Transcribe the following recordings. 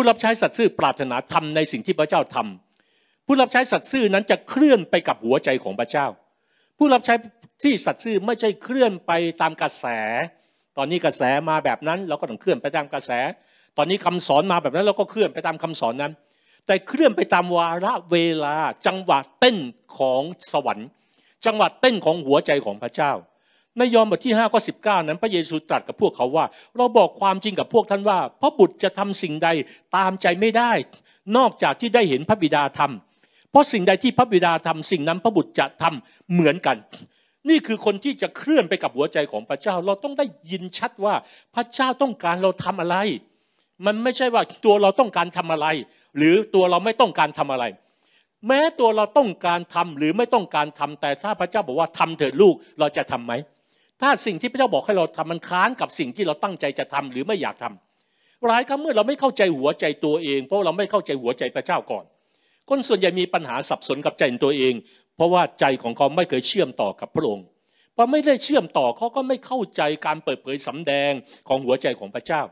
ผู้รับใช้สัตย์ซื่อปรารถนาทำในสิ่งที่พระเจ้าทำผู้รับใช้สัตย์ซื่อนั้นจะเคลื่อนไปกับหัวใจของพระเจ้า ผู้รับใช้ที่สัตย์ซื่อไม่ใช่เคลื่อนไปตามกระแส ตอนนี้กระแสมาแบบนั้นเราก็ต้องเคลื่อนไปตามกระแส ตอนนี้คำสอนมาแบบนั้นเราก็เคลื่อนไปตามคำสอนนั้น แต่เคลื่อนไปตามวาระเวลาจังหวะเต้นของสวรรค์ จังหวะเต้นของหัวใจของพระเจ้า ในยอห์นบทที่5ข้อ19 นั้นพระเยซูตรัสกับพวกเขาว่า เราบอกความจริงกับพวกท่านว่าพระบุตรจะทำสิ่งใดตามใจไม่ได้ นอกจากที่ได้เห็นพระบิดาทำเพราะสิ่งใดที่พระบิดาทำสิ่งนั้นพระบุตรจะทำเหมือนกัน นี่คือคนที่จะเคลื่อนไปกับหัวใจของพระเจ้า เราต้องได้ยินชัดว่าพระเจ้าต้องการเราทำอะไร มันไม่ใช่ว่าตัวเราต้องการทำอะไร หรือตัวเราไม่ต้องการทำอะไรแม้ตัวเราต้องการทำหรือไม่ต้องการทำแต่ถ้าพระเจ้าบอกว่าทำเถิดลูกเราจะทํำไหม ถ้าสิ่งที่พระเจ้าบอกให้เราทำมันค้านกับสิ่งที่เราตั้งใจจะทำหรือไม่อยากทำหลายครั้งเมื่อเราไม่เข้าใจหัวใจตัวเอง เพราะเราไม่เข้าใจหัวใจพระเจ้าก่อน คนส่วนใหญ่มีปัญหาสับสนกับใจตัวเอง เพราะว่าใจของเขาไม่เคยเชื่อมต่อกับพระองค์พอไม่ได้เชื่อมต่อเขาก็ไม่เข้าใจการเปิดเผยสำแดงของหัวใจของพระเจ้า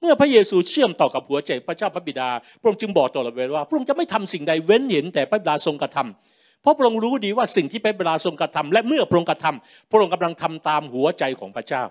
เมื่อพระเยซูเชื่อมต่อกับหัวใจพระเจ้าพระบิดา พระองค์จึงบอกตลอดเวลาว่าพระองค์จะไม่ทำสิ่งใดเว้นเห็นแต่พระบิดาทรงกระทำ เพราะพระองค์รู้ดีว่าสิ่งที่พระบิดาทรงกระทำและเมื่อพระองค์กระทำพระองค์กำลังทำตามหัวใจของพระเจ้า